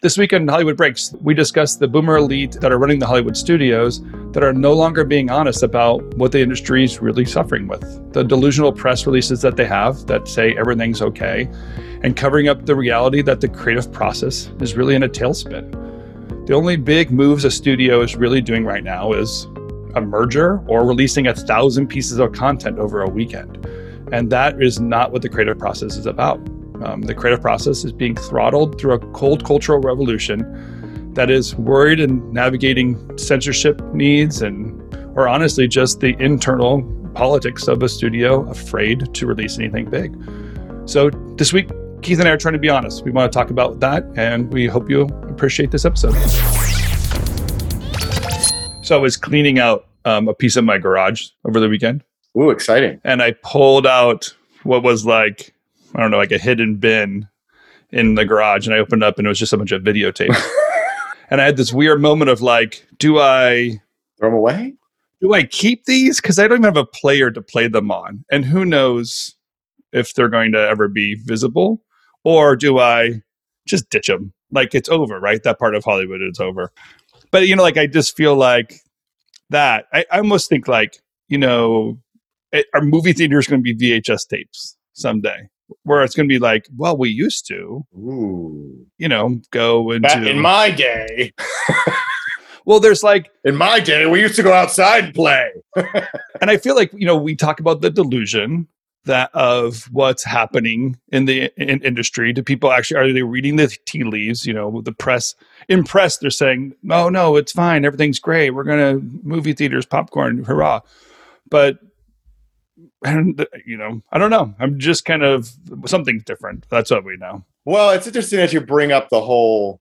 This week in Hollywood Breaks, we discussed the boomer elite that are running the Hollywood studios that are no longer being honest about what the industry is really suffering with. The delusional press releases that they have that say everything's okay, and covering up the reality that the creative process is really in a tailspin. The only big moves a studio is really doing right now is a merger or releasing a thousand pieces of content over a weekend. And that is not what the creative process is about. Um, the creative process is being throttled through a cold cultural revolution that is worried in navigating censorship needs and, or honestly, just the internal politics of a studio afraid to release anything big. So this week, Keith and I are trying to be honest. We want to talk about that, and we hope you appreciate this episode. So I was cleaning out um, a piece of my garage over the weekend. Ooh, exciting. And I pulled out what was like I don't know, like a hidden bin in the garage, and I opened up and it was just a bunch of videotape. and I had this weird moment of like, do I throw them away? Do I keep these? Because I don't even have a player to play them on, and who knows if they're going to ever be visible, or do I just ditch them? Like it's over, right? That part of Hollywood is over. But you know, like I just feel like that. I, I almost think like you know, eh, it, our movie theater is going to be VHS tapes someday where it's going to be like, well, we used to, Ooh. you know, go into. Back in my day. well, there's like. In my day, we used to go outside and play. and I feel like, you know, we talk about the delusion that of what's happening in the in industry do people actually are they reading the tea leaves you know the press impressed. they're saying oh no it's fine everything's great we're gonna movie theaters popcorn hurrah but and you know, I don't know. I'm just kind of something different. That's what we know. Well, it's interesting that you bring up the whole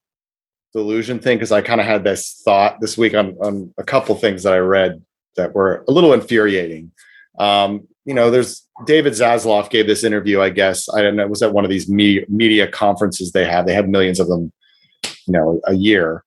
delusion thing because I kind of had this thought this week on on a couple things that I read that were a little infuriating. Um, you know, there's David Zaslav gave this interview. I guess I don't know. It was at one of these media conferences they have. They have millions of them, you know, a year.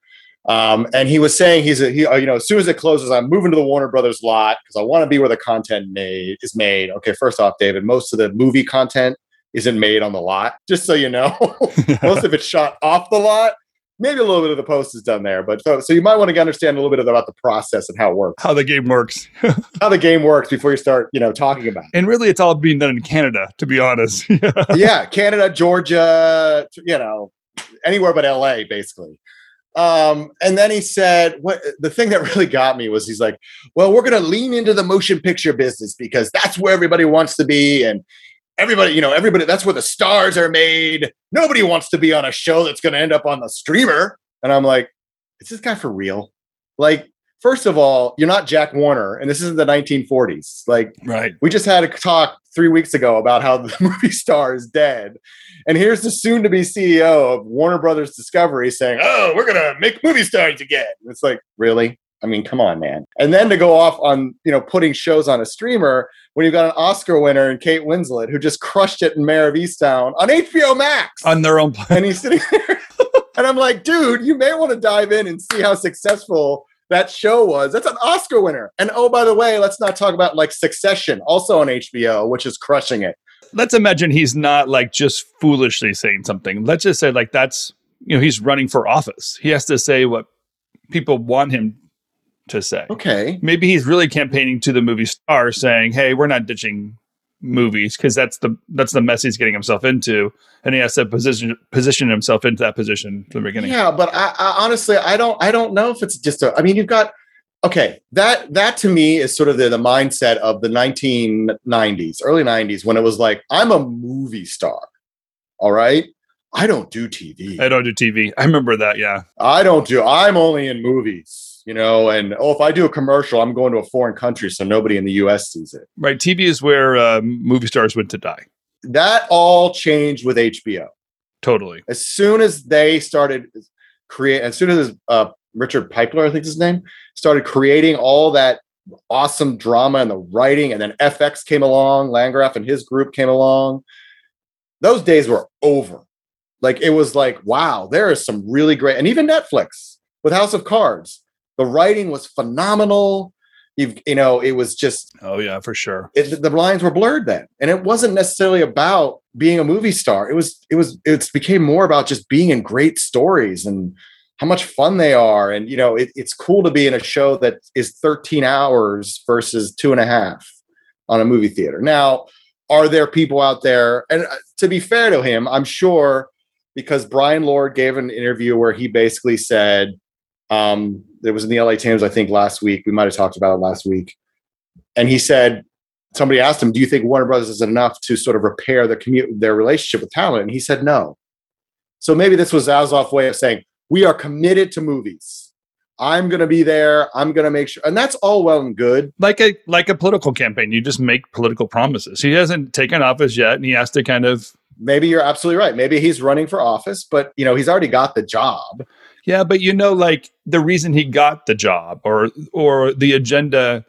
Um, and he was saying he's a, he, uh, you know, as soon as it closes, I'm moving to the Warner Brothers lot because I want to be where the content made is made. Okay, first off, David, most of the movie content isn't made on the lot, just so you know. most of it's shot off the lot. Maybe a little bit of the post is done there, but so, so you might want to understand a little bit about the process and how it works, how the game works, how the game works before you start, you know, talking about. It. And really, it's all being done in Canada, to be honest. yeah, Canada, Georgia, you know, anywhere but LA, basically. Um, and then he said, what the thing that really got me was he's like, well, we're going to lean into the motion picture business because that's where everybody wants to be. And everybody, you know, everybody, that's where the stars are made. Nobody wants to be on a show that's going to end up on the streamer. And I'm like, is this guy for real? Like, first of all, you're not Jack Warner, and this isn't the 1940s. Like, right? We just had a talk three weeks ago about how the movie star is dead, and here's the soon-to-be CEO of Warner Brothers Discovery saying, "Oh, we're gonna make movie stars again." It's like, really? I mean, come on, man. And then to go off on, you know, putting shows on a streamer when you've got an Oscar winner and Kate Winslet who just crushed it in Mare of Easttown on HBO Max. On their own And he's sitting there. and I'm like, dude, you may want to dive in and see how successful that show was. That's an Oscar winner. And oh, by the way, let's not talk about like Succession, also on HBO, which is crushing it. Let's imagine he's not like just foolishly saying something. Let's just say like that's you know he's running for office. He has to say what people want him to say. Okay. Maybe he's really campaigning to the movie star saying, "Hey, we're not ditching movies because that's the that's the mess he's getting himself into, and he has to position position himself into that position from the beginning. Yeah, but I, I honestly I don't I don't know if it's just a. I mean, you've got okay that that to me is sort of the, the mindset of the 1990s, early 90s when it was like I'm a movie star. All right. I don't do TV. I don't do TV. I remember that. Yeah. I don't do. I'm only in movies you know, and oh, if I do a commercial, I'm going to a foreign country, so nobody in the U.S. sees it. Right. TV is where uh, movie stars went to die. That all changed with HBO. Totally. As soon as they started create, as soon as uh, Richard Plepler, I think his name, started creating all that awesome drama and the writing, and then FX came along, Landgraf and his group came along. Those days were over. Like it was like, wow, there is some really great, and even Netflix with House of Cards the writing was phenomenal. You've, you know, it was just Oh yeah, for sure. it, the lines were blurred then, and it wasn't necessarily about being a movie star. It was, it was, it became more about just being in great stories and how much fun they are. And you know, it, it's cool to be in a show that is 13 hours versus two and a half on a movie theater. Now, are there people out there? And uh, to be fair to him, I'm sure because Bryan Lourd gave an interview where he basically said, um, it was in the LA Times, I think, last week. We might have talked about it last week. And he said, somebody asked him, Do you think Warner Brothers is enough to sort of repair the commute their relationship with talent? And he said no. So maybe this was Zaslav's way of saying, We are committed to movies. I'm gonna be there. I'm gonna make sure. And that's all well and good. Like a like a political campaign, you just make political promises. He hasn't taken office yet, and he has to kind of Maybe you're absolutely right. Maybe he's running for office, but you know, he's already got the job. Yeah, but you know, like the reason he got the job or or the agenda,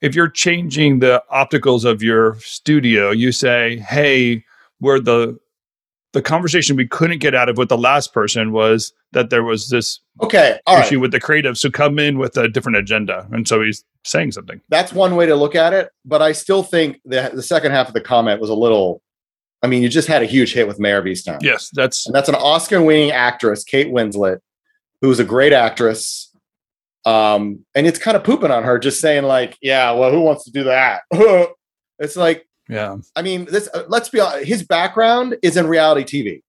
if you're changing the opticals of your studio, you say, Hey, where the the conversation we couldn't get out of with the last person was that there was this Okay, all right. issue with the creative. So come in with a different agenda. And so he's saying something. That's one way to look at it, but I still think that the second half of the comment was a little. I mean, you just had a huge hit with Mare of Easttown. Yes, that's and that's an Oscar-winning actress, Kate Winslet, who's a great actress. Um, and it's kind of pooping on her, just saying like, "Yeah, well, who wants to do that?" it's like, yeah. I mean, this. Uh, let's be honest. His background is in reality TV.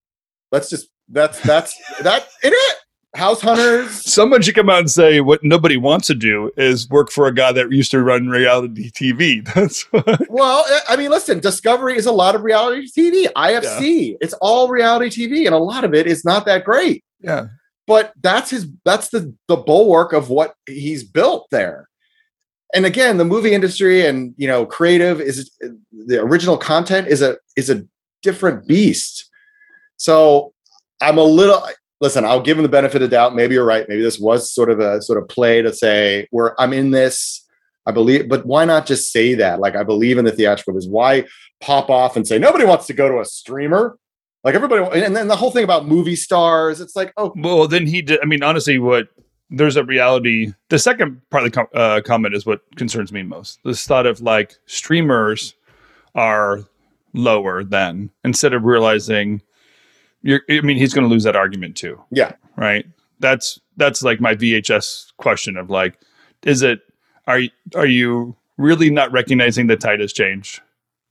Let's just that's that's that it. it. House Hunters. Someone should come out and say what nobody wants to do is work for a guy that used to run reality TV. That's what, Well, uh, I mean, listen, Discovery is a lot of reality TV. IFC, it's all reality TV, and a lot of it is not that great. yeah. But that's his that's the the bulwark of what he's built there. And again, the movie industry and you know, creative is the original content is a is a different beast. So I'm a little listen, I'll give him the benefit of doubt. Maybe you're right. Maybe this was sort of a sort of play to say where I'm in this. I believe, but why not just say that? Like I believe in the theatrical is why pop off and say nobody wants to go to a streamer. Like everybody, and then the whole thing about movie stars, it's like, oh, Well, then he did. I mean, honestly, what there's a reality. The second part of the com- uh, comment is what concerns me most. This thought of like streamers are lower than instead of realizing you're. I mean, he's going to lose that argument too. Yeah. Right. That's that's like my VHS question of like, is it are are you really not recognizing the tide has changed,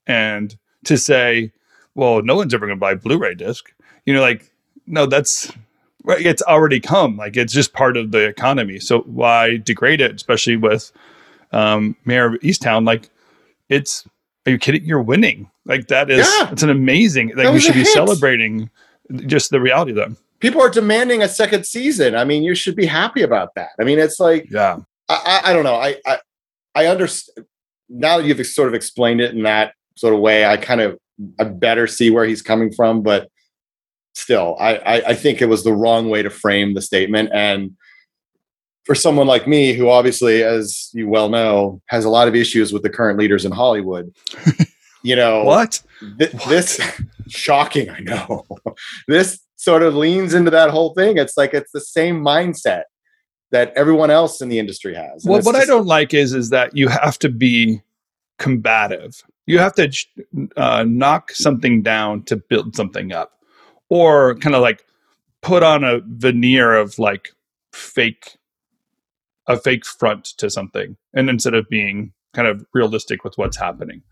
and to say, well, no one's ever going to buy Blu-ray disc. You know, like no, that's right, it's already come. Like it's just part of the economy. So why degrade it, especially with um, Mare of Easttown? Like it's. Are you kidding? You're winning. Like that is. Yeah. It's an amazing. Like That we should be hit. celebrating just the reality of them. people are demanding a second season. I mean, you should be happy about that. I mean, it's like Yeah. I, I, I don't know. I I, I understand now that you've sort of explained it in that sort of way. I kind of I better see where he's coming from, but still, I, I I think it was the wrong way to frame the statement. And for someone like me, who obviously, as you well know, has a lot of issues with the current leaders in Hollywood, you know, What? Th- this shocking i know this sort of leans into that whole thing it's like it's the same mindset that everyone else in the industry has And Well, what I don't like is is that you have to be combative. You have to uh, knock something down to build something up, or kind of like put on a veneer of like fake, a fake front to something, and instead of being kind of realistic with what's happening,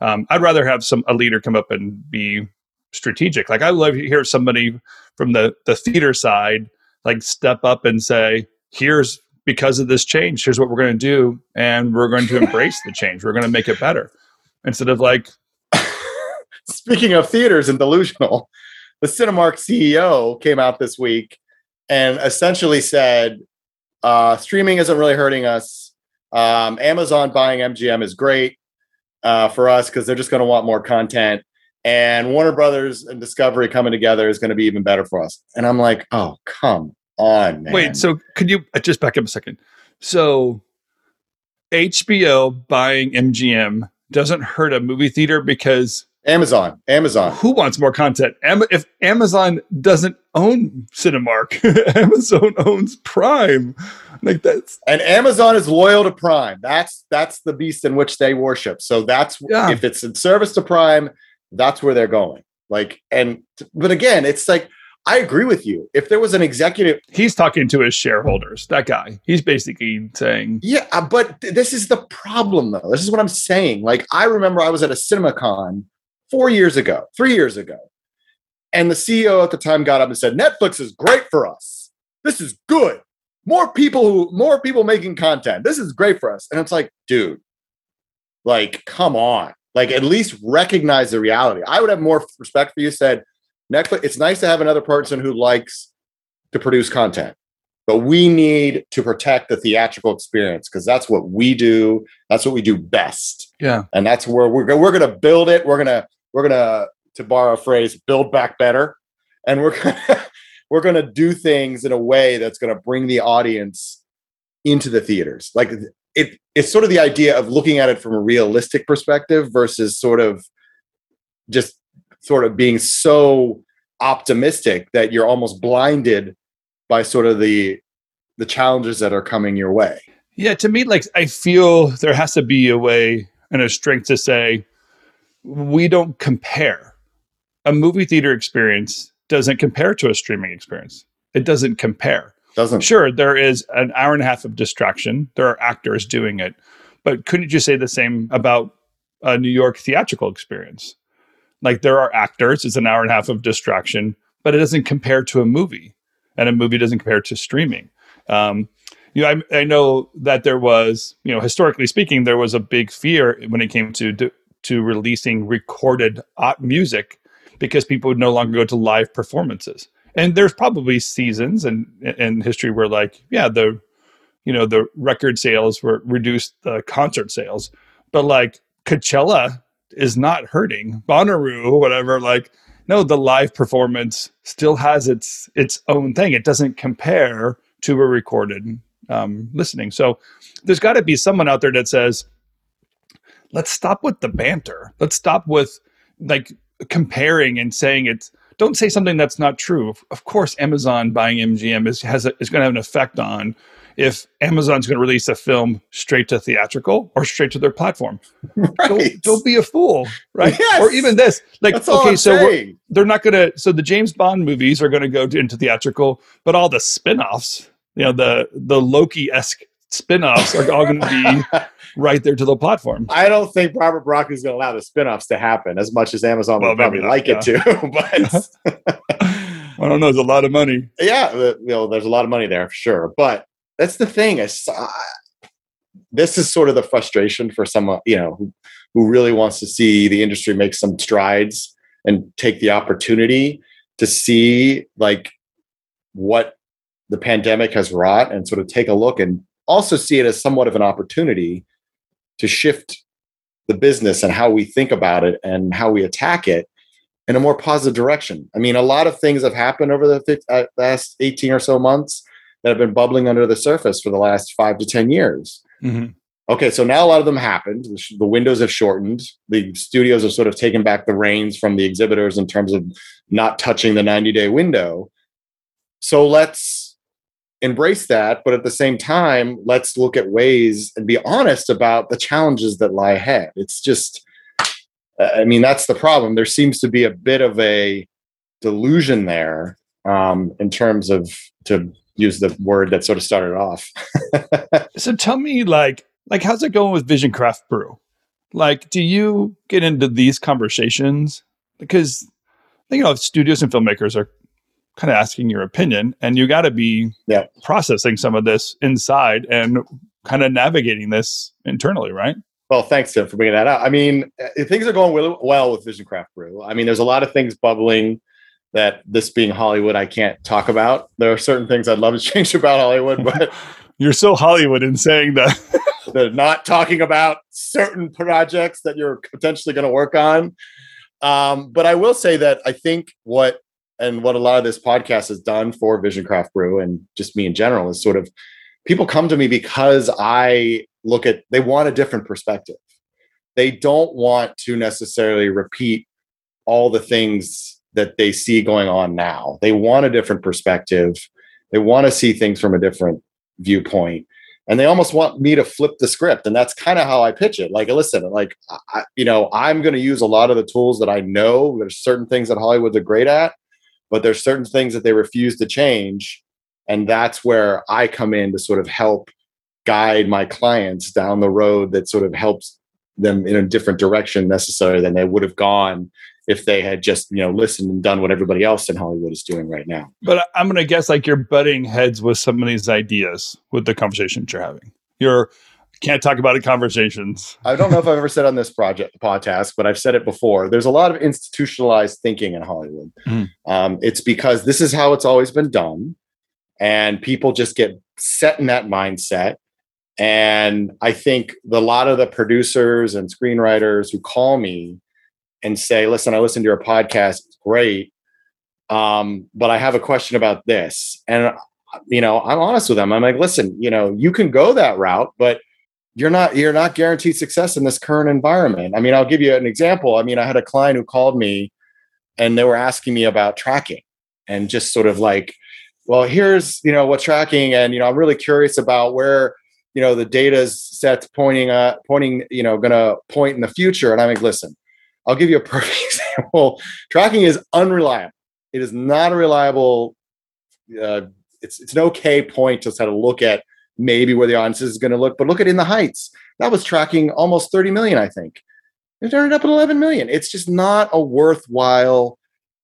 um, I'd rather have some a leader come up and be strategic. Like I love to hear somebody from the the theater side like step up and say, "Here's because of this change. Here's what we're going to do, and we're going to embrace the change. We're going to make it better." Instead of like, speaking of theaters and delusional the cinemark ceo came out this week and essentially said uh, streaming isn't really hurting us. Um, amazon buying mgm is great uh, for us because they're just going to want more content. And warner brothers and discovery coming together is going to be even better for us. And i'm like oh come on man. Wait, so could you uh, just back up a second? So HBO buying MGM doesn't hurt a movie theater because Amazon. Amazon. Who wants more content? Am- if Amazon doesn't own Cinemark, Amazon owns Prime. Like that's and Amazon is loyal to Prime. That's that's the beast in which they worship. So that's Yeah. if it's in service to Prime, that's where they're going. Like and but again, it's like I agree with you. If there was an executive he's talking to his shareholders. That guy. He's basically saying, Yeah, uh, but th- this is the problem, though. This is what I'm saying. Like, I remember I was at a CinemaCon four years ago, three years ago, and the CEO at the time got up and said, "Netflix is great for us. This is good. More people who, more people making content. This is great for us." And it's like, dude, like, come on. Like, at least recognize the reality. I would have more respect for you. Said Netflix. It's nice to have another person who likes to produce content but we need to protect the theatrical experience because that's what we do that's what we do best. "Yeah, and that's where we're, go- we're going to build it we're going to we're going to to borrow a phrase build back better. And we're gonna, we're going to do things in a way that's going to bring the audience into the theaters. Like it it's sort of the idea of looking at it from a realistic perspective versus sort of just sort of being so optimistic that you're almost blinded by sort of the the challenges that are coming your way. Yeah, to me, like I feel there has to be a way and a strength to say we don't compare. A movie theater experience doesn't compare to a streaming experience. It doesn't compare. Doesn't Sure, there is an hour and a half of distraction. There are actors doing it, but couldn't you say the same about a New York theatrical experience? Like there are actors, it's an hour and a half of distraction, but it doesn't compare to a movie, and a movie doesn't compare to streaming. Um, you know, I, I know that there was, you know, historically speaking, there was a big fear when it came to to releasing recorded music because people would no longer go to live performances. And there's probably seasons and in history where, like, yeah, the you know the record sales were reduced the concert sales, but like Coachella is not hurting Bonnaroo, whatever. Like, no, the live performance still has its its own thing. It doesn't compare to a recorded um, listening. So there's got to be someone out there that says, let's stop with the banter. Let's stop with like comparing and saying it's. Don't say something that's not true. Of- course, Amazon buying MGM is has a, is going to have an effect on if Amazon's going to release a film straight to theatrical or straight to their platform. right. Don't, don't be a fool, right? Yes. Or even this, like, That's okay, so they're not going to. So the James Bond movies are going to go into theatrical, but all the spin-offs, you know, the the Loki esque spin-offs are all going to be right there to the platform. I don't think Robert Brock is going to allow the spin-offs to happen as much as Amazon Well, would probably not, like it to. but I don't know. there's a lot of money. yeah, you know, there's a lot of money there for sure. But that's the thing. Is uh, this is sort of the frustration for someone you know who, who really wants to see the industry make some strides and take the opportunity to see like what the pandemic has wrought and sort of take a look and also see it as somewhat of an opportunity to shift the business and how we think about it and how we attack it in a more positive direction. I mean, a lot of things have happened over the uh, last 18 or so months that have been bubbling under the surface for the last five to 10 years. Mhm. Okay, so now a lot of them happened. The windows have shortened. The studios have sort of taken back the reins from the exhibitors in terms of not touching the 90 day window. So let's embrace that. But at the same time, let's look at ways and be honest about the challenges that lie ahead. It's just, I mean, that's the problem. There seems to be a bit of a delusion there um, in terms of, to use the word that sort of started off. So tell me, like, like how's it going with Vision Craft Brew? Like, do you get into these conversations? Because you know, studios and filmmakers are kind of asking your opinion, and you got to be Yeah. processing some of this inside and kind of navigating this internally, right? Well, thanks, Tim, for bringing that up. I mean, uh, things are going well, well with Vision Craft Brew. I mean, there's a lot of things bubbling that this being Hollywood, I can't talk about. There are certain things I'd love to change about Hollywood, but You're so Hollywood in saying that. they're not talking about certain projects that you're potentially going to work on. Um, but I will say that I think what and what a lot of this podcast has done for Vision Craft Brew and just me in general is sort of people come to me because I look at they want a different perspective. They don't want to necessarily repeat all the things that they see going on now. They want a different perspective. They want to see things from a different viewpoint. And they almost want me to flip the script. And that's kind of how I pitch it. Like, listen, like, I, you know, I'm going to use a lot of the tools that I know. There's certain things that Hollywood's are great at, but there's certain things that they refuse to change. And that's where I come in to sort of help guide my clients down the road that sort of helps them in a different direction necessarily than they would have gone if they had just you know listened and done what everybody else in Hollywood is doing right now. But I'm going to guess like you're butting heads with some of these ideas with the conversations you're having. You're can't talk about it conversations. I don't know if I've ever said on this project podcast, but I've said it before. There's a lot of institutionalized thinking in Hollywood. Mm. Um, it's because this is how it's always been done, and people just get set in that mindset. And I think a lot of the producers and screenwriters who call me and say, listen, I listened to your podcast. It's great. Um, but I have a question about this. And, you know, I'm honest with them. I'm like, listen, you know, you can go that route, but you're not, you're not guaranteed success in this current environment. I mean, I'll give you an example. I mean, I had a client who called me and they were asking me about tracking and just sort of like, well, here's, you know, what tracking. And, you know, I'm really curious about where, you know, the data set's pointing, uh, pointing, you know, going to point in the future. And I'm like, listen, I'll give you a perfect example. Tracking is unreliable. It is not a reliable. Uh, it's it's an okay point to try to look at maybe where the audience is going to look, but look at In the Heights. That was tracking almost 30 million, I think. It turned up at 11 million. It's just not a worthwhile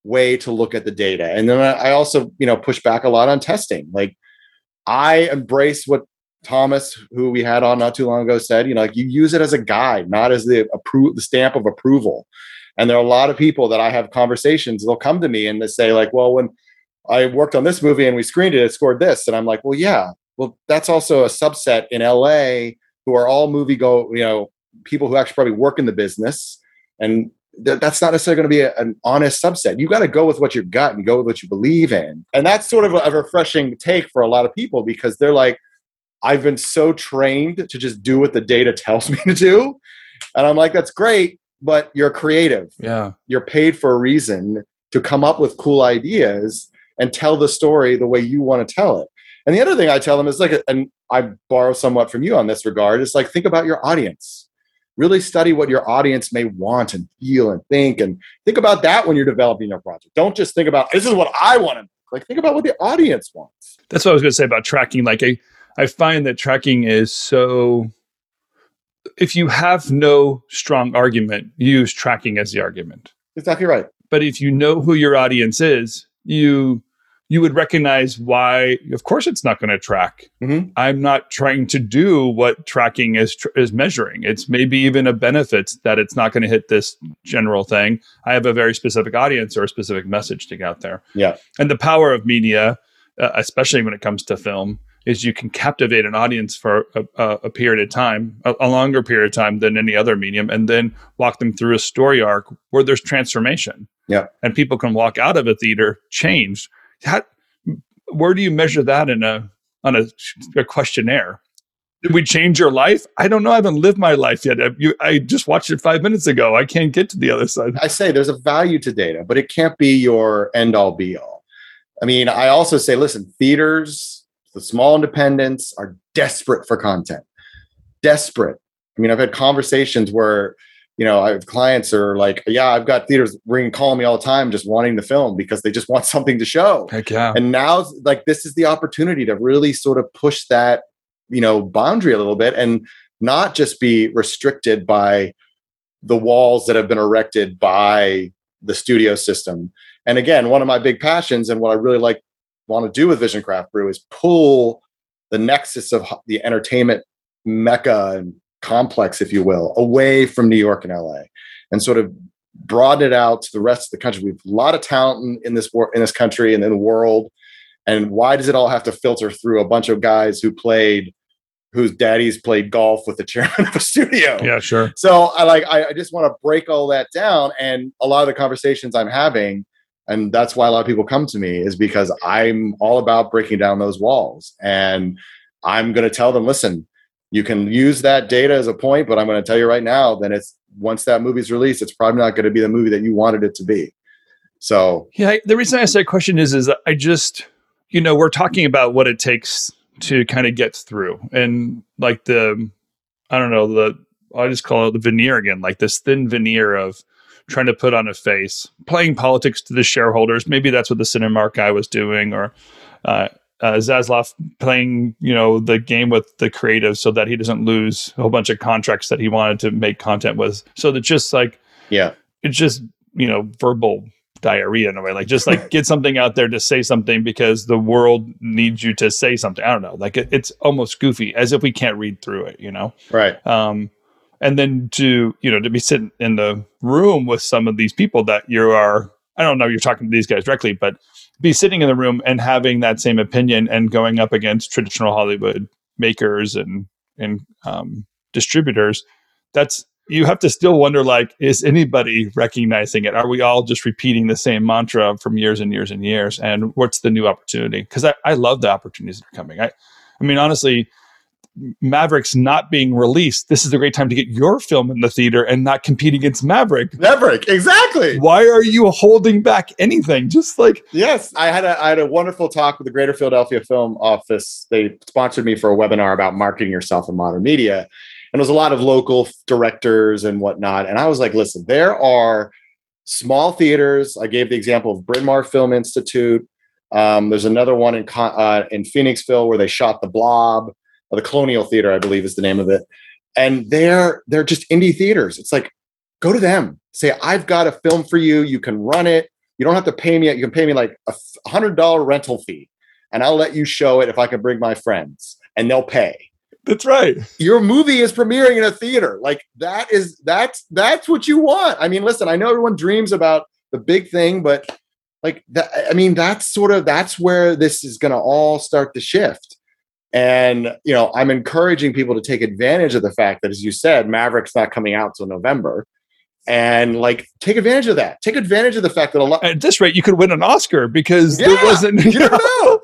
way to look at the data. And then I also, you know, push back a lot on testing. Like I embrace what Thomas, who we had on not too long ago, said, you know, like you use it as a guide, not as the approve the stamp of approval. And there are a lot of people that I have conversations, they'll come to me and they say, like, well, when I worked on this movie and we screened it, it scored this. And I'm like, well, yeah, well, that's also a subset in LA who are all movie go, you know, people who actually probably work in the business. And th- that's not necessarily going to be a, an honest subset. You got to go with what you've got and go with what you believe in. And that's sort of a, a refreshing take for a lot of people because they're like, I've been so trained to just do what the data tells me to do. And I'm like, that's great, but you're creative. Yeah. You're paid for a reason to come up with cool ideas and tell the story the way you want to tell it. And the other thing I tell them is like, and I borrow somewhat from you on this regard, is like, think about your audience. Really study what your audience may want and feel and think. And think about that when you're developing your project. Don't just think about, this is what I want to like think about what the audience wants. That's what I was going to say about tracking. Like a, I find that tracking is so. If you have no strong argument, use tracking as the argument. Exactly right. But if you know who your audience is, you you would recognize why of course it's not going to track mm-hmm. i'm not trying to do what tracking is tr- is measuring it's maybe even a benefit that it's not going to hit this general thing i have a very specific audience or a specific message to get out there yeah and the power of media uh, especially when it comes to film is you can captivate an audience for a, a period of time, a, a, longer period of time than any other medium, and then walk them through a story arc where there's transformation. Yeah, and people can walk out of a theater changed. How, where do you measure that in a on a, a, questionnaire? Did we change your life? I don't know. I haven't lived my life yet. I, you, I just watched it five minutes ago. I can't get to the other side. I say there's a value to data, but it can't be your end all be all. I mean, I also say, listen, theaters the small independents are desperate for content. Desperate. I mean, I've had conversations where, you know, I have clients are like, yeah, I've got theaters ringing, calling me all the time, just wanting to film because they just want something to show. Heck yeah. And now, like, this is the opportunity to really sort of push that, you know, boundary a little bit and not just be restricted by the walls that have been erected by the studio system. And again, one of my big passions and what I really like want to do with Vision Craft Brew is pull the nexus of the entertainment mecca and complex, if you will, away from New York and LA, and sort of broaden it out to the rest of the country. We have a lot of talent in, this in this country and in the world. And why does it all have to filter through a bunch of guys who played, whose daddies played golf with the chairman of a studio? Yeah, sure. So I like I, I just want to break all that down. And a lot of the conversations I'm having and that's why a lot of people come to me is because i'm all about breaking down those walls and i'm going to tell them listen You can use that data as a point, but I'm going to tell you right now, then it's once that movie's released, it's probably not going to be the movie that you wanted it to be. So yeah, the reason I say question is is I just you know we're talking about what it takes to kind of get through and like the I don't know the I just call it the veneer again, like this thin veneer of trying to put on a face, playing politics to the shareholders. Maybe that's what the Cinemark guy was doing, or uh, uh, Zaslav playing, you know, the game with the creative so that he doesn't lose a whole bunch of contracts that he wanted to make content with. So that just like, yeah, it's just you know verbal diarrhea in a way. Like just like get something out there to say something because the world needs you to say something. I don't know. Like it, it's almost goofy, as if we can't read through it. You know, right? Um, and then to you know to be sitting in the room with some of these people that you are i don't know you're talking to these guys directly but be sitting in the room and having that same opinion and going up against traditional hollywood makers and and um, distributors that's you have to still wonder like is anybody recognizing it? Are we all just repeating the same mantra from years and years and years? And what's the new opportunity? Because I, I love the opportunities that are coming. I i mean honestly Mavericks not being released, this is a great time to get your film in the theater and not compete against Maverick. Maverick, exactly. Why are you holding back anything? Just like yes, I had a I had a wonderful talk with the Greater Philadelphia Film Office. They sponsored me for a webinar about marketing yourself in modern media, and it was a lot of local directors and whatnot. And I was like, listen, there are small theaters. I gave the example of Bryn Mawr Film Institute. Um, there's another one in uh, in Phoenixville where they shot The Blob the Colonial Theater, I believe is the name of it. And they're they're just indie theaters. It's like go to them. Say, I've got a film for you. You can run it. You don't have to pay me. You can pay me like a hundred dollar rental fee, and I'll let you show it if I can bring my friends, and they'll pay. That's right. Your movie is premiering in a theater. Like that is that's that's what you want. I mean, listen, I know everyone dreams about the big thing, but like that, I mean, that's sort of that's where this is going to all start to shift. And you know, I'm encouraging people to take advantage of the fact that, as you said, Maverick's not coming out till November, and like take advantage of that. Take advantage of the fact that a lot. At this rate, you could win an Oscar because yeah, there wasn't. You, you know, know.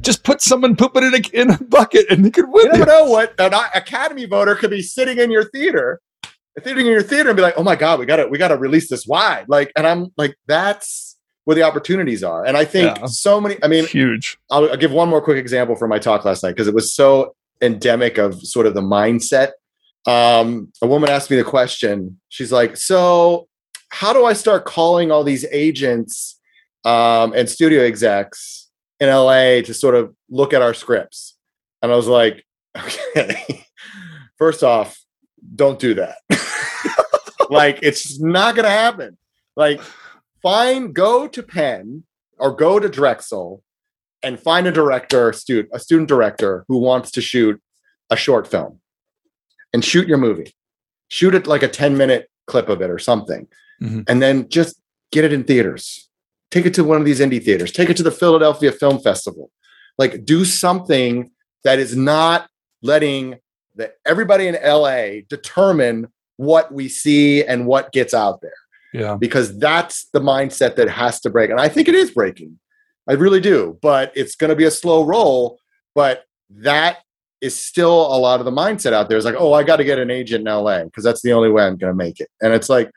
just put someone pooping in a, in a bucket and you could win. You never know what an Academy voter could be sitting in your theater, sitting in your theater, and be like, "Oh my God, we got to we got to release this wide." Like, and I'm like, that's where the opportunities are. And I think yeah. so many, I mean, huge. I'll, I'll, give one more quick example from my talk last night because it was so endemic of sort of the mindset. Um, a woman asked me the question. She's like, So, how do I start calling all these agents um, and studio execs in LA to sort of look at our scripts? And I was like, Okay, first off, don't do that. like, it's not going to happen. Like, find go to Penn or go to Drexel and find a director, student, a student director who wants to shoot a short film and shoot your movie. Shoot it like a 10 minute clip of it or something. Mm-hmm. And then just get it in theaters. Take it to one of these indie theaters. Take it to the Philadelphia Film Festival. Like do something that is not letting the, everybody in LA determine what we see and what gets out there. Yeah. Because that's the mindset that has to break. And I think it is breaking. I really do. But it's going to be a slow roll. But that is still a lot of the mindset out there. It's like, oh, I got to get an agent in LA because that's the only way I'm going to make it. And it's like,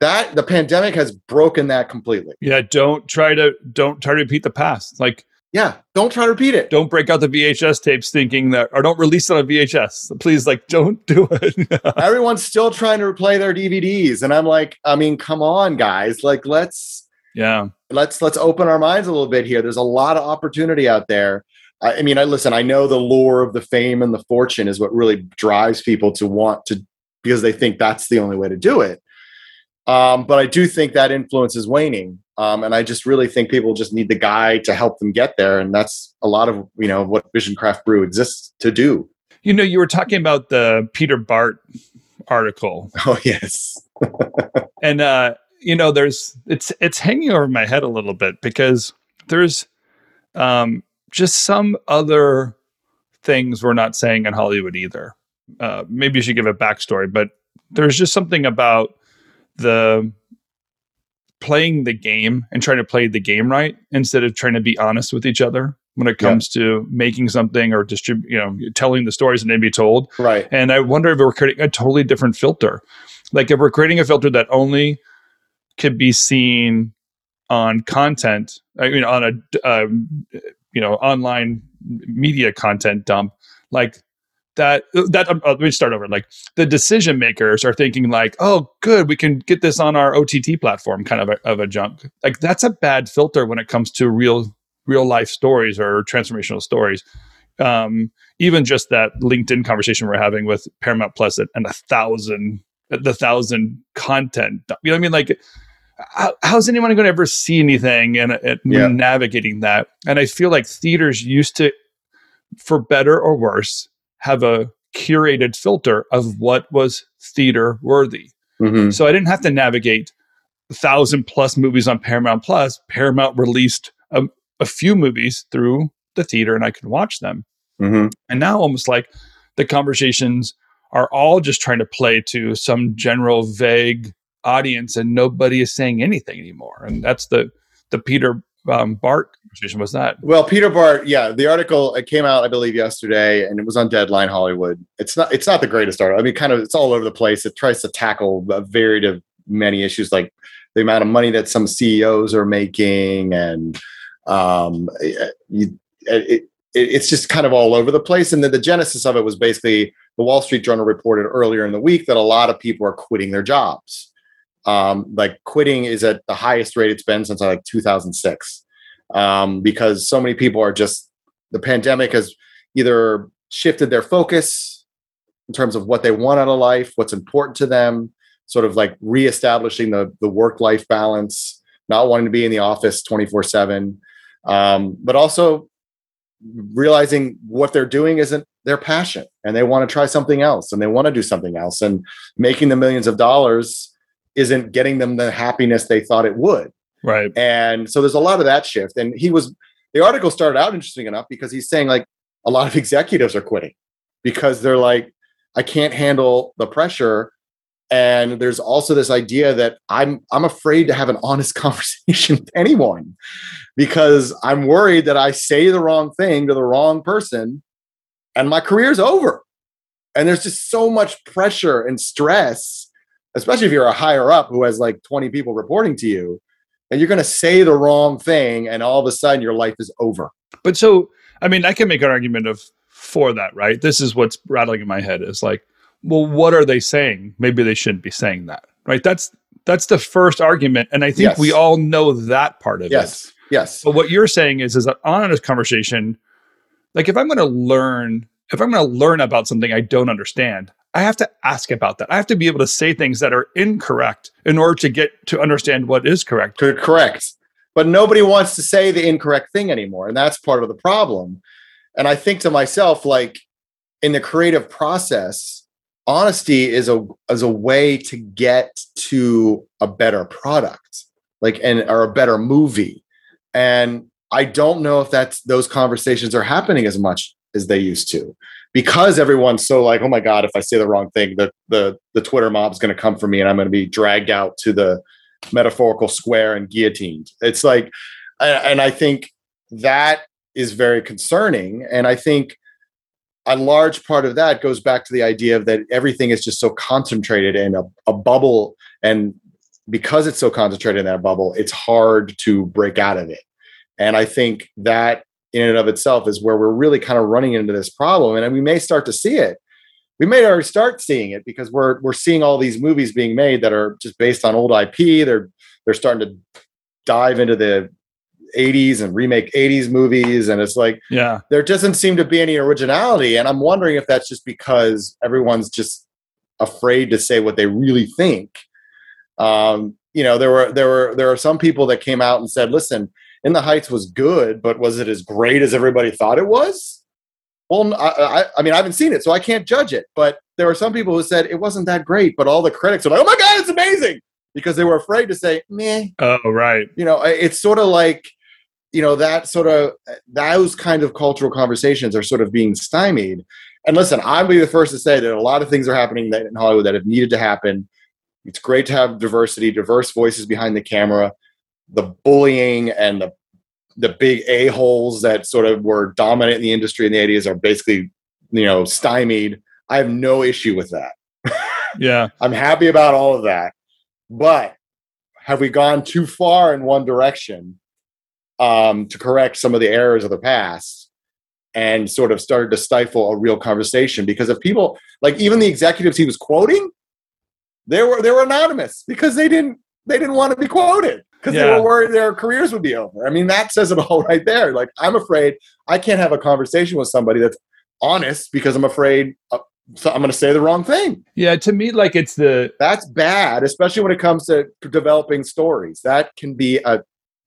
that the pandemic has broken that completely. Yeah, don't try to don't try to repeat the past. Like yeah, don't try to repeat it. Don't break out the VHS tapes thinking that, or don't release it on VHS. Please, like, don't do it. Everyone's still trying to replay their DVDs, and I'm like, I mean, come on, guys. Like, let's, yeah, let's let's open our minds a little bit here. There's a lot of opportunity out there. I mean, I listen. I know the lure of the fame and the fortune is what really drives people to want to because they think that's the only way to do it. Um, but I do think that influence is waning. Um, and I just really think people just need the guy to help them get there. And that's a lot of, you know, what Vision Craft Brew exists to do. You know, you were talking about the Peter Bart article. Oh, yes. and, uh, you know, there's, it's, it's hanging over my head a little bit because there's um, just some other things we're not saying in Hollywood either. Uh, maybe you should give a backstory, but there's just something about the playing the game and trying to play the game right instead of trying to be honest with each other when it comes yeah. to making something or distribute, you know, telling the stories that need to be told. Right. And I wonder if we're creating a totally different filter. Like if we're creating a filter that only could be seen on content, I mean, on a, uh, you know, online media content dump, like that that uh, let me start over like the decision makers are thinking like oh good we can get this on our ott platform kind of a, of a junk like that's a bad filter when it comes to real real life stories or transformational stories. Um, even just that LinkedIn conversation we're having with Paramount Plus and, and a thousand, the thousand content. You know what I mean? Like, how, how's anyone going to ever see anything and, and yeah. navigating that? And I feel like theaters used to, for better or worse, have a curated filter of what was theater worthy. Mm-hmm. So I didn't have to navigate a thousand plus movies on Paramount Plus. Paramount released a, a few movies through the theater and I could watch them. Mm-hmm. And now almost like the conversations are all just trying to play to some general vague audience and nobody is saying anything anymore. And that's the the Peter um, Bart conversation was that? Well, Peter Bart, yeah, the article it came out, I believe, yesterday, and it was on Deadline Hollywood. It's not, it's not the greatest article. I mean, kind of, it's all over the place. It tries to tackle a varied of many issues, like the amount of money that some CEOs are making, and um, it, it, it's just kind of all over the place. And then the genesis of it was basically the Wall Street Journal reported earlier in the week that a lot of people are quitting their jobs. Um, like quitting is at the highest rate it's been since like 2006 um, because so many people are just the pandemic has either shifted their focus in terms of what they want out of life, what's important to them, sort of like reestablishing the the work life balance, not wanting to be in the office 24 seven. Um, but also realizing what they're doing isn't their passion and they want to try something else and they want to do something else and making the millions of dollars isn't getting them the happiness they thought it would. Right. And so there's a lot of that shift. And he was the article started out interesting enough because he's saying like a lot of executives are quitting because they're like i can't handle the pressure. And there's also this idea that i'm i'm afraid to have an honest conversation with anyone because i'm worried that i say the wrong thing to the wrong person and my career's over. And there's just so much pressure and stress especially if you're a higher up who has like 20 people reporting to you and you're going to say the wrong thing and all of a sudden your life is over but so i mean i can make an argument of for that right this is what's rattling in my head is like well, what are they saying? Maybe they shouldn't be saying that, right? That's that's the first argument, and I think yes. we all know that part of yes. it. Yes. Yes. But what you're saying is, is an honest conversation. Like if I'm going to learn, if I'm going to learn about something I don't understand, I have to ask about that. I have to be able to say things that are incorrect in order to get to understand what is correct. Correct. But nobody wants to say the incorrect thing anymore, and that's part of the problem. And I think to myself, like in the creative process, honesty is a is a way to get to a better product like and or a better movie and i don't know if that's those conversations are happening as much as they used to because everyone's so like oh my god if i say the wrong thing the the the twitter mob's going to come for me and i'm going to be dragged out to the metaphorical square and guillotined. It's like and i think that is very concerning and i think a large part of that goes back to the idea of that everything is just so concentrated in a, a bubble and because it's so concentrated in that bubble it's hard to break out of it. And i think that in and of itself is where we're really kind of running into this problem. And we may start to see it. We may already start seeing it because we're we're seeing all these movies being made that are just based on old ip they're they're starting to dive into the 80s and remake 80s movies. And it's like yeah. there doesn't seem to be any originality. And i'm wondering if that's just because everyone's just afraid to say what they really think. Um, you know there were there were there are some people that came out and said listen in the heights was good but was it as great as everybody thought it was? Well I, I, I mean i haven't seen it so i can't judge it but there were some people who said it wasn't that great but all the critics are like oh my god it's amazing! Because they were afraid to say meh. Oh right. You know it's sort of like you know that sort of those kind of cultural conversations are sort of being stymied. And listen i'll be the first to say that a lot of things are happening in hollywood that have needed to happen. It's great to have diversity diverse voices behind the camera the bullying and the the big a holes that sort of were dominant in the industry in the 80s are basically you know stymied. I have no issue with that. Yeah. I'm happy about all of that. But have we gone too far in one direction um, to correct some of the errors of the past and sort of started to stifle a real conversation? Because if people, like even the executives he was quoting, they were they were anonymous because they didn't they didn't want to be quoted because they were worried their careers would be over. I mean, that says it all right there. Like I'm afraid I can't have a conversation with somebody that's honest because I'm afraid uh, so I'm going to say the wrong thing Yeah. To me, like it's the that's bad especially when it comes to developing stories that can be a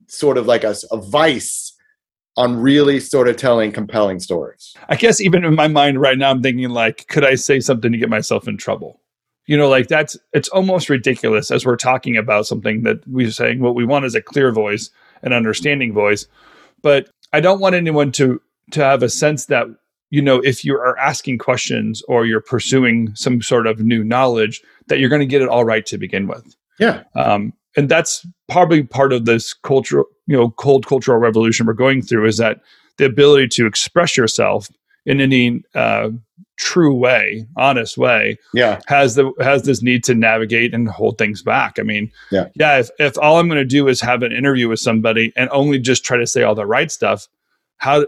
sort of like a, a vice on really sort of telling compelling stories I guess even in my mind right now, I'm thinking like, could I say something to get myself in trouble? You know, like that's it's almost ridiculous as we're talking about something that we're saying what we want is a clear voice, an understanding voice. But I don't want anyone to to have a sense that, you know, if you are asking questions or you're pursuing some sort of new knowledge, that you're going to get it all right to begin with. yeah Um, and that's probably part of this cultural, you know, cold cultural revolution we're going through is that the ability to express yourself in any uh, true way, honest way, yeah has the has this need to navigate and hold things back. I mean, Yeah. yeah. If if all I'm going to do is have an interview with somebody and only just try to say all the right stuff, how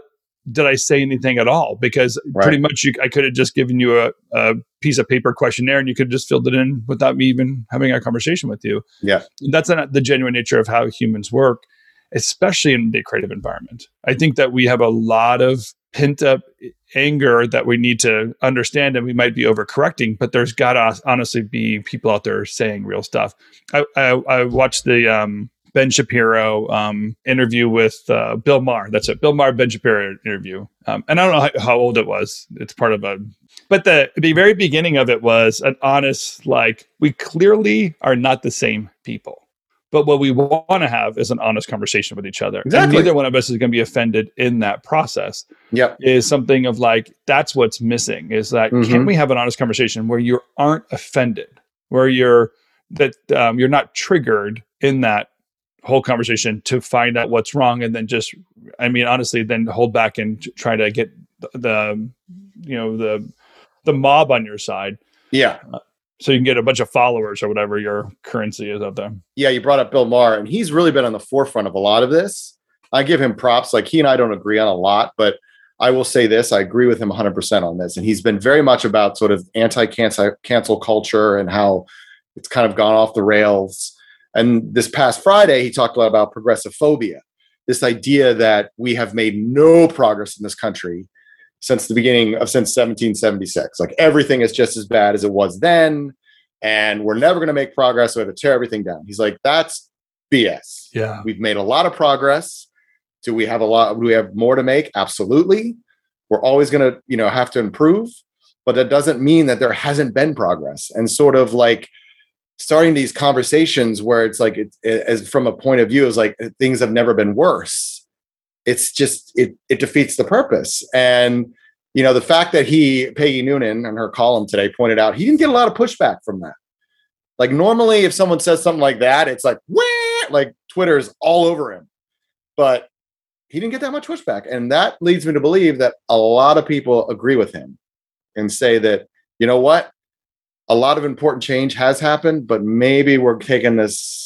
did I say anything at all? Because Right. pretty much you, I could have just given you a, a piece of paper questionnaire and you could have just filled it in without me even having a conversation with you. Yeah. that's not the genuine nature of how humans work, especially in the creative environment. I think that we have a lot of pent up anger that we need to understand and we might be overcorrecting but there's got to honestly be people out there saying real stuff. I i, I watched the um ben shapiro um interview with uh, bill maher. That's it bill maher ben shapiro interview. Um, and i don't know how, how old it was. It's part of a but the the very beginning of it was an honest like we clearly are not the same people but what we want to have is an honest conversation with each other. Exactly. and neither one of us is going to be offended in that process. Yep. Is something of like that's what's missing is that can Mhm. we have an honest conversation where you aren't offended? Where you're that um, you're not triggered in that whole conversation to find out what's wrong and then just i mean honestly then hold back and try to get the, the you know the the mob on your side. Yeah so you can get a bunch of followers or whatever your currency is out there. Yeah you brought up bill maher and he's really been on the forefront of a lot of this. I give him props. Like he and i don't agree on a lot but i will say this i agree with him 100% on this and he's been very much about sort of anti-cancel cancel culture and how it's kind of gone off the rails. And this past friday he talked a lot about progressive phobia this idea that we have made no progress in this country since the beginning of since 1776 like everything is just as bad as it was then and we're never going to make progress. We have to tear everything down. He's like, that's BS. yeah We've made a lot of progress. Do we have a lot? Do we have more to make? Absolutely. We're always going to, you know, have to improve, but that doesn't mean that there hasn't been progress. And sort of like starting these conversations where it's like, it, it- as from a point of view, is like things have never been worse. It's just it it defeats the purpose. And you know, the fact that he Peggy Noonan in her column today pointed out he didn't get a lot of pushback from that. Like normally, if someone says something like that, it's like Wah! like Twitter is all over him. But he didn't get that much pushback, and that leads me to believe that a lot of people agree with him and say that you know what, a lot of important change has happened, but maybe we're taking this.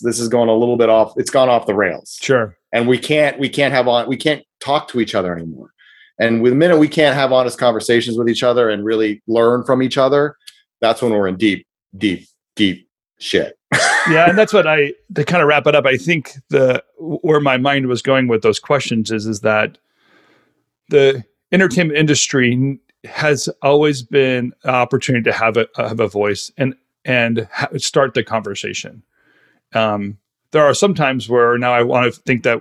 This is going a little bit off. It's gone off the rails. Sure. And we can't we can't have on we can't talk to each other anymore. And with the minute we can't have honest conversations with each other and really learn from each other. That's when we're in deep deep deep shit. Yeah and that's what i to kind of wrap it up i think the where my mind was going with those questions is is that the entertainment industry has always been an opportunity to have a have a voice and and ha- start the conversation um there are some times where now i want to think that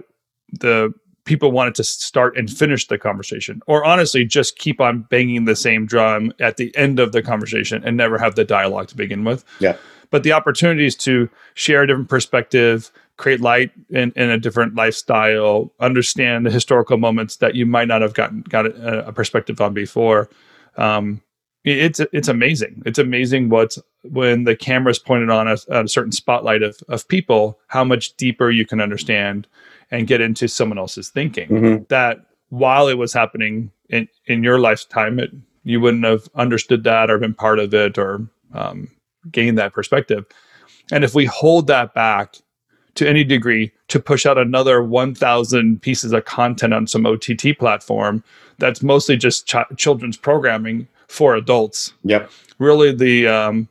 the people wanted to start and finish the conversation or honestly just keep on banging the same drum at the end of the conversation and never have the dialogue to begin with Yeah. but the opportunities to share a different perspective create light in, in a different lifestyle understand the historical moments that you might not have gotten got a, a perspective on before um, it's it's amazing. It's amazing what's when the camera's pointed on a, a certain spotlight of of people, how much deeper you can understand and get into someone else's thinking. Mhm. That while it was happening in in your lifetime, it you wouldn't have understood that or been part of it or um, gained that perspective. And if we hold that back to any degree to push out another 1,000 pieces of content on some OTT platform that's mostly just ch- children's programming for adults, Yep. really the um,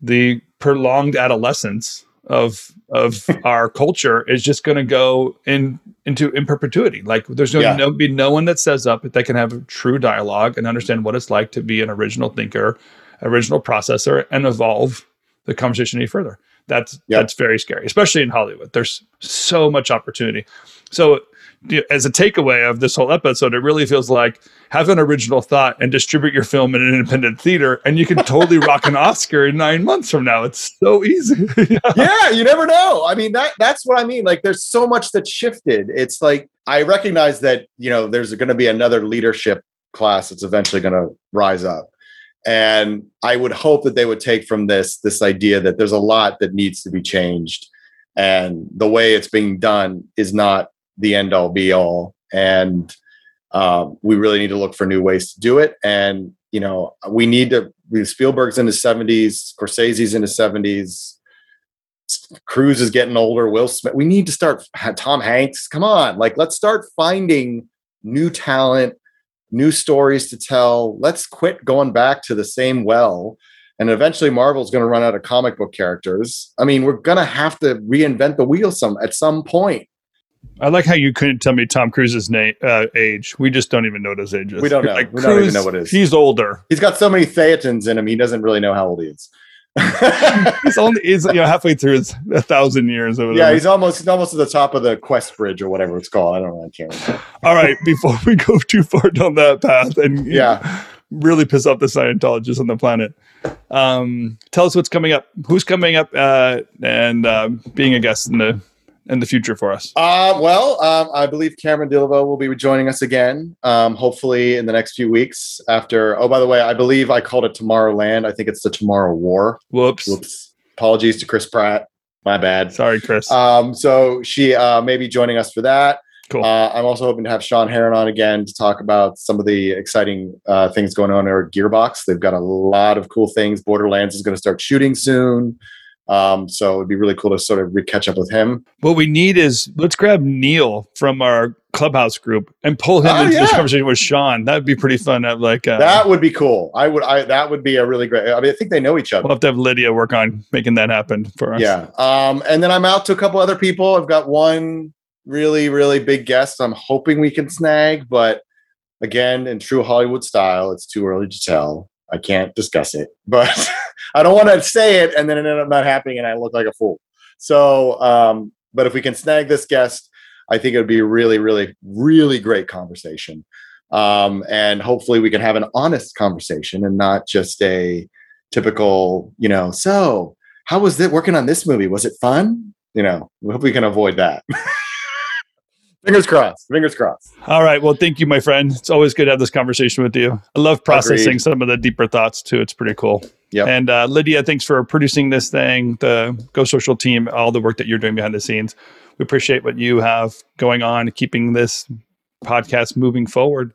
the prolonged adolescence of of our culture is just going to go in into in perpetuity. Like there's going to Yeah. no, be no one that says up that can have a true dialogue and understand what it's like to be an original thinker, original processor, and evolve the conversation any further. That's Yeah. that's very scary, especially in Hollywood. There's so much opportunity. So, as a takeaway of this whole episode, it really feels like have an original thought and distribute your film in an independent theater, and you can totally rock an Oscar in nine months from now. It's so easy. yeah, you never know. I mean, that that's what I mean. Like, there's so much that's shifted. It's like I recognize that you know there's going to be another leadership class that's eventually going to rise up, and I would hope that they would take from this this idea that there's a lot that needs to be changed, and the way it's being done is not the end all be all, and um, we really need to look for new ways to do it. And you know, we need to. Spielberg's in his 70s, Scorsese's in his 70s. Cruise is getting older. Will Smith. We need to start. Tom Hanks. Come on, like let's start finding new talent, new stories to tell. Let's quit going back to the same well. And eventually, Marvel's going to run out of comic book characters. I mean, we're going to have to reinvent the wheel some at some point. I like how you couldn't tell me Tom Cruise's name, uh, age. We just don't even know what his age is. We don't know. Like, We don't even know what it is. He's older. He's got so many thetans in him. He doesn't really know how old he is. He's only he's you know halfway through his a thousand years. Or yeah, he's almost he's almost at the top of the Quest Bridge or whatever it's called. I don't know. I can't remember. All right, before we go too far down that path and Yeah. know, really piss off the Scientologists on the planet, um, tell us what's coming up. Who's coming up uh, and uh, being a guest in the in the future for us? Uh, well, um, I believe Cameron Dillivo will be joining us again, um, hopefully in the next few weeks. After, oh, by the way, I believe I called it Tomorrowland. I think it's the Tomorrow War. Whoops. Whoops. Apologies to Chris Pratt. My bad. Sorry, Chris. Um, so she uh, may be joining us for that. Cool. Uh, I'm also hoping to have Sean Heron on again to talk about some of the exciting uh, things going on at Gearbox. They've got a lot of cool things. Borderlands is going to start shooting soon. Um, so it'd be really cool to sort of re- catch up with him. what we need is let's grab Neil from our clubhouse group and pull him Oh, into this conversation with Sean. That'd be pretty fun. Like uh, that would be cool. I would. I that would be a really great. I mean, I think they know each other. we'll have to have Lydia work on making that happen for us. Yeah. Um, and then I'm out to a couple other people. I've got one really, really big guest. I'm hoping we can snag, but again, in true Hollywood style, it's too early to tell. I can't discuss it, but I don't want to say it and then it end up not happening and I look like a fool. So, um, but if we can snag this guest, I think it would be a really, really, really great conversation. Um, and hopefully we can have an honest conversation and not just a typical, you know, so how was it working on this movie? Was it fun? You know, we hope we can avoid that. fingers crossed. Fingers crossed. All right. Well, thank you, my friend. It's always good to have this conversation with you. I love processing Agreed. some of the deeper thoughts too. It's pretty cool. Yeah. And uh, Lydia, thanks for producing this thing, the Go Social team, all the work that you're doing behind the scenes. We appreciate what you have going on, keeping this podcast moving forward.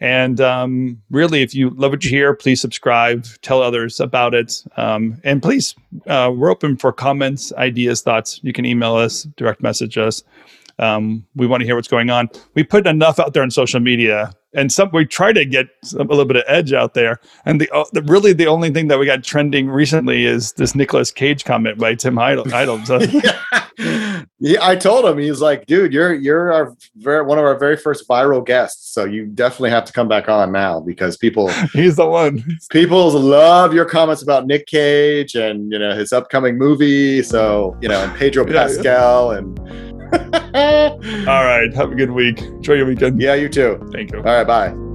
And um, really, if you love what you hear, please subscribe, tell others about it. Um, and please, uh, we're open for comments, ideas, thoughts. You can email us, direct message us. Um, we want to hear what's going on. We put enough out there on social media, and some we try to get some, a little bit of edge out there. And the, uh, the really the only thing that we got trending recently is this Nicolas Cage comment by Tim Idol. Idol. So, yeah, I told him he's like, dude, you're you're our very, one of our very first viral guests, so you definitely have to come back on now because people he's the one. people love your comments about Nick Cage and you know his upcoming movie. So you know, and Pedro Yeah, yeah. Pascal and All right. Have a good week. Enjoy your weekend. yeah, you too. Thank you. All right, bye.